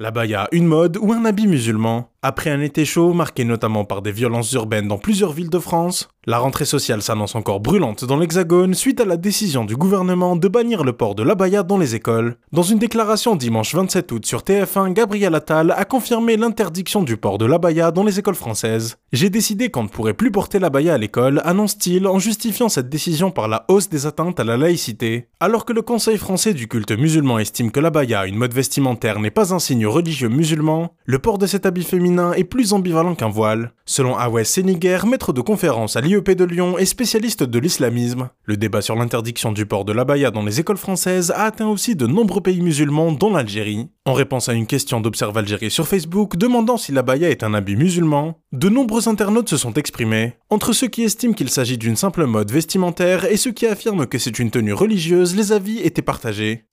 L'abaya, une mode ou un habit musulman Après un été chaud, marqué notamment par des violences urbaines dans plusieurs villes de France, la rentrée sociale s'annonce encore brûlante dans l'Hexagone suite à la décision du gouvernement de bannir le port de l'abaya dans les écoles. Dans une déclaration dimanche 27 août sur TF1, Gabriel Attal a confirmé l'interdiction du port de l'abaya dans les écoles françaises. J'ai décidé qu'on ne pourrait plus porter l'abaya à l'école, annonce-t-il en justifiant cette décision par la hausse des atteintes à la laïcité. Alors que le Conseil français du culte musulman estime que l'abaya, une mode vestimentaire, n'est pas un signe religieux musulman, le port de cet habit féminin est plus ambivalent qu'un voile. Selon Awes Seniger, maître de conférence à l'IEP de Lyon et spécialiste de l'islamisme, le débat sur l'interdiction du port de l'abaya dans les écoles françaises a atteint aussi de nombreux pays musulmans, dont l'Algérie. En réponse à une question d'Observe Algérie sur Facebook demandant si l'abaya est un habit musulman, de nombreux internautes se sont exprimés. Entre ceux qui estiment qu'il s'agit d'une simple mode vestimentaire et ceux qui affirment que c'est une tenue religieuse, les avis étaient partagés.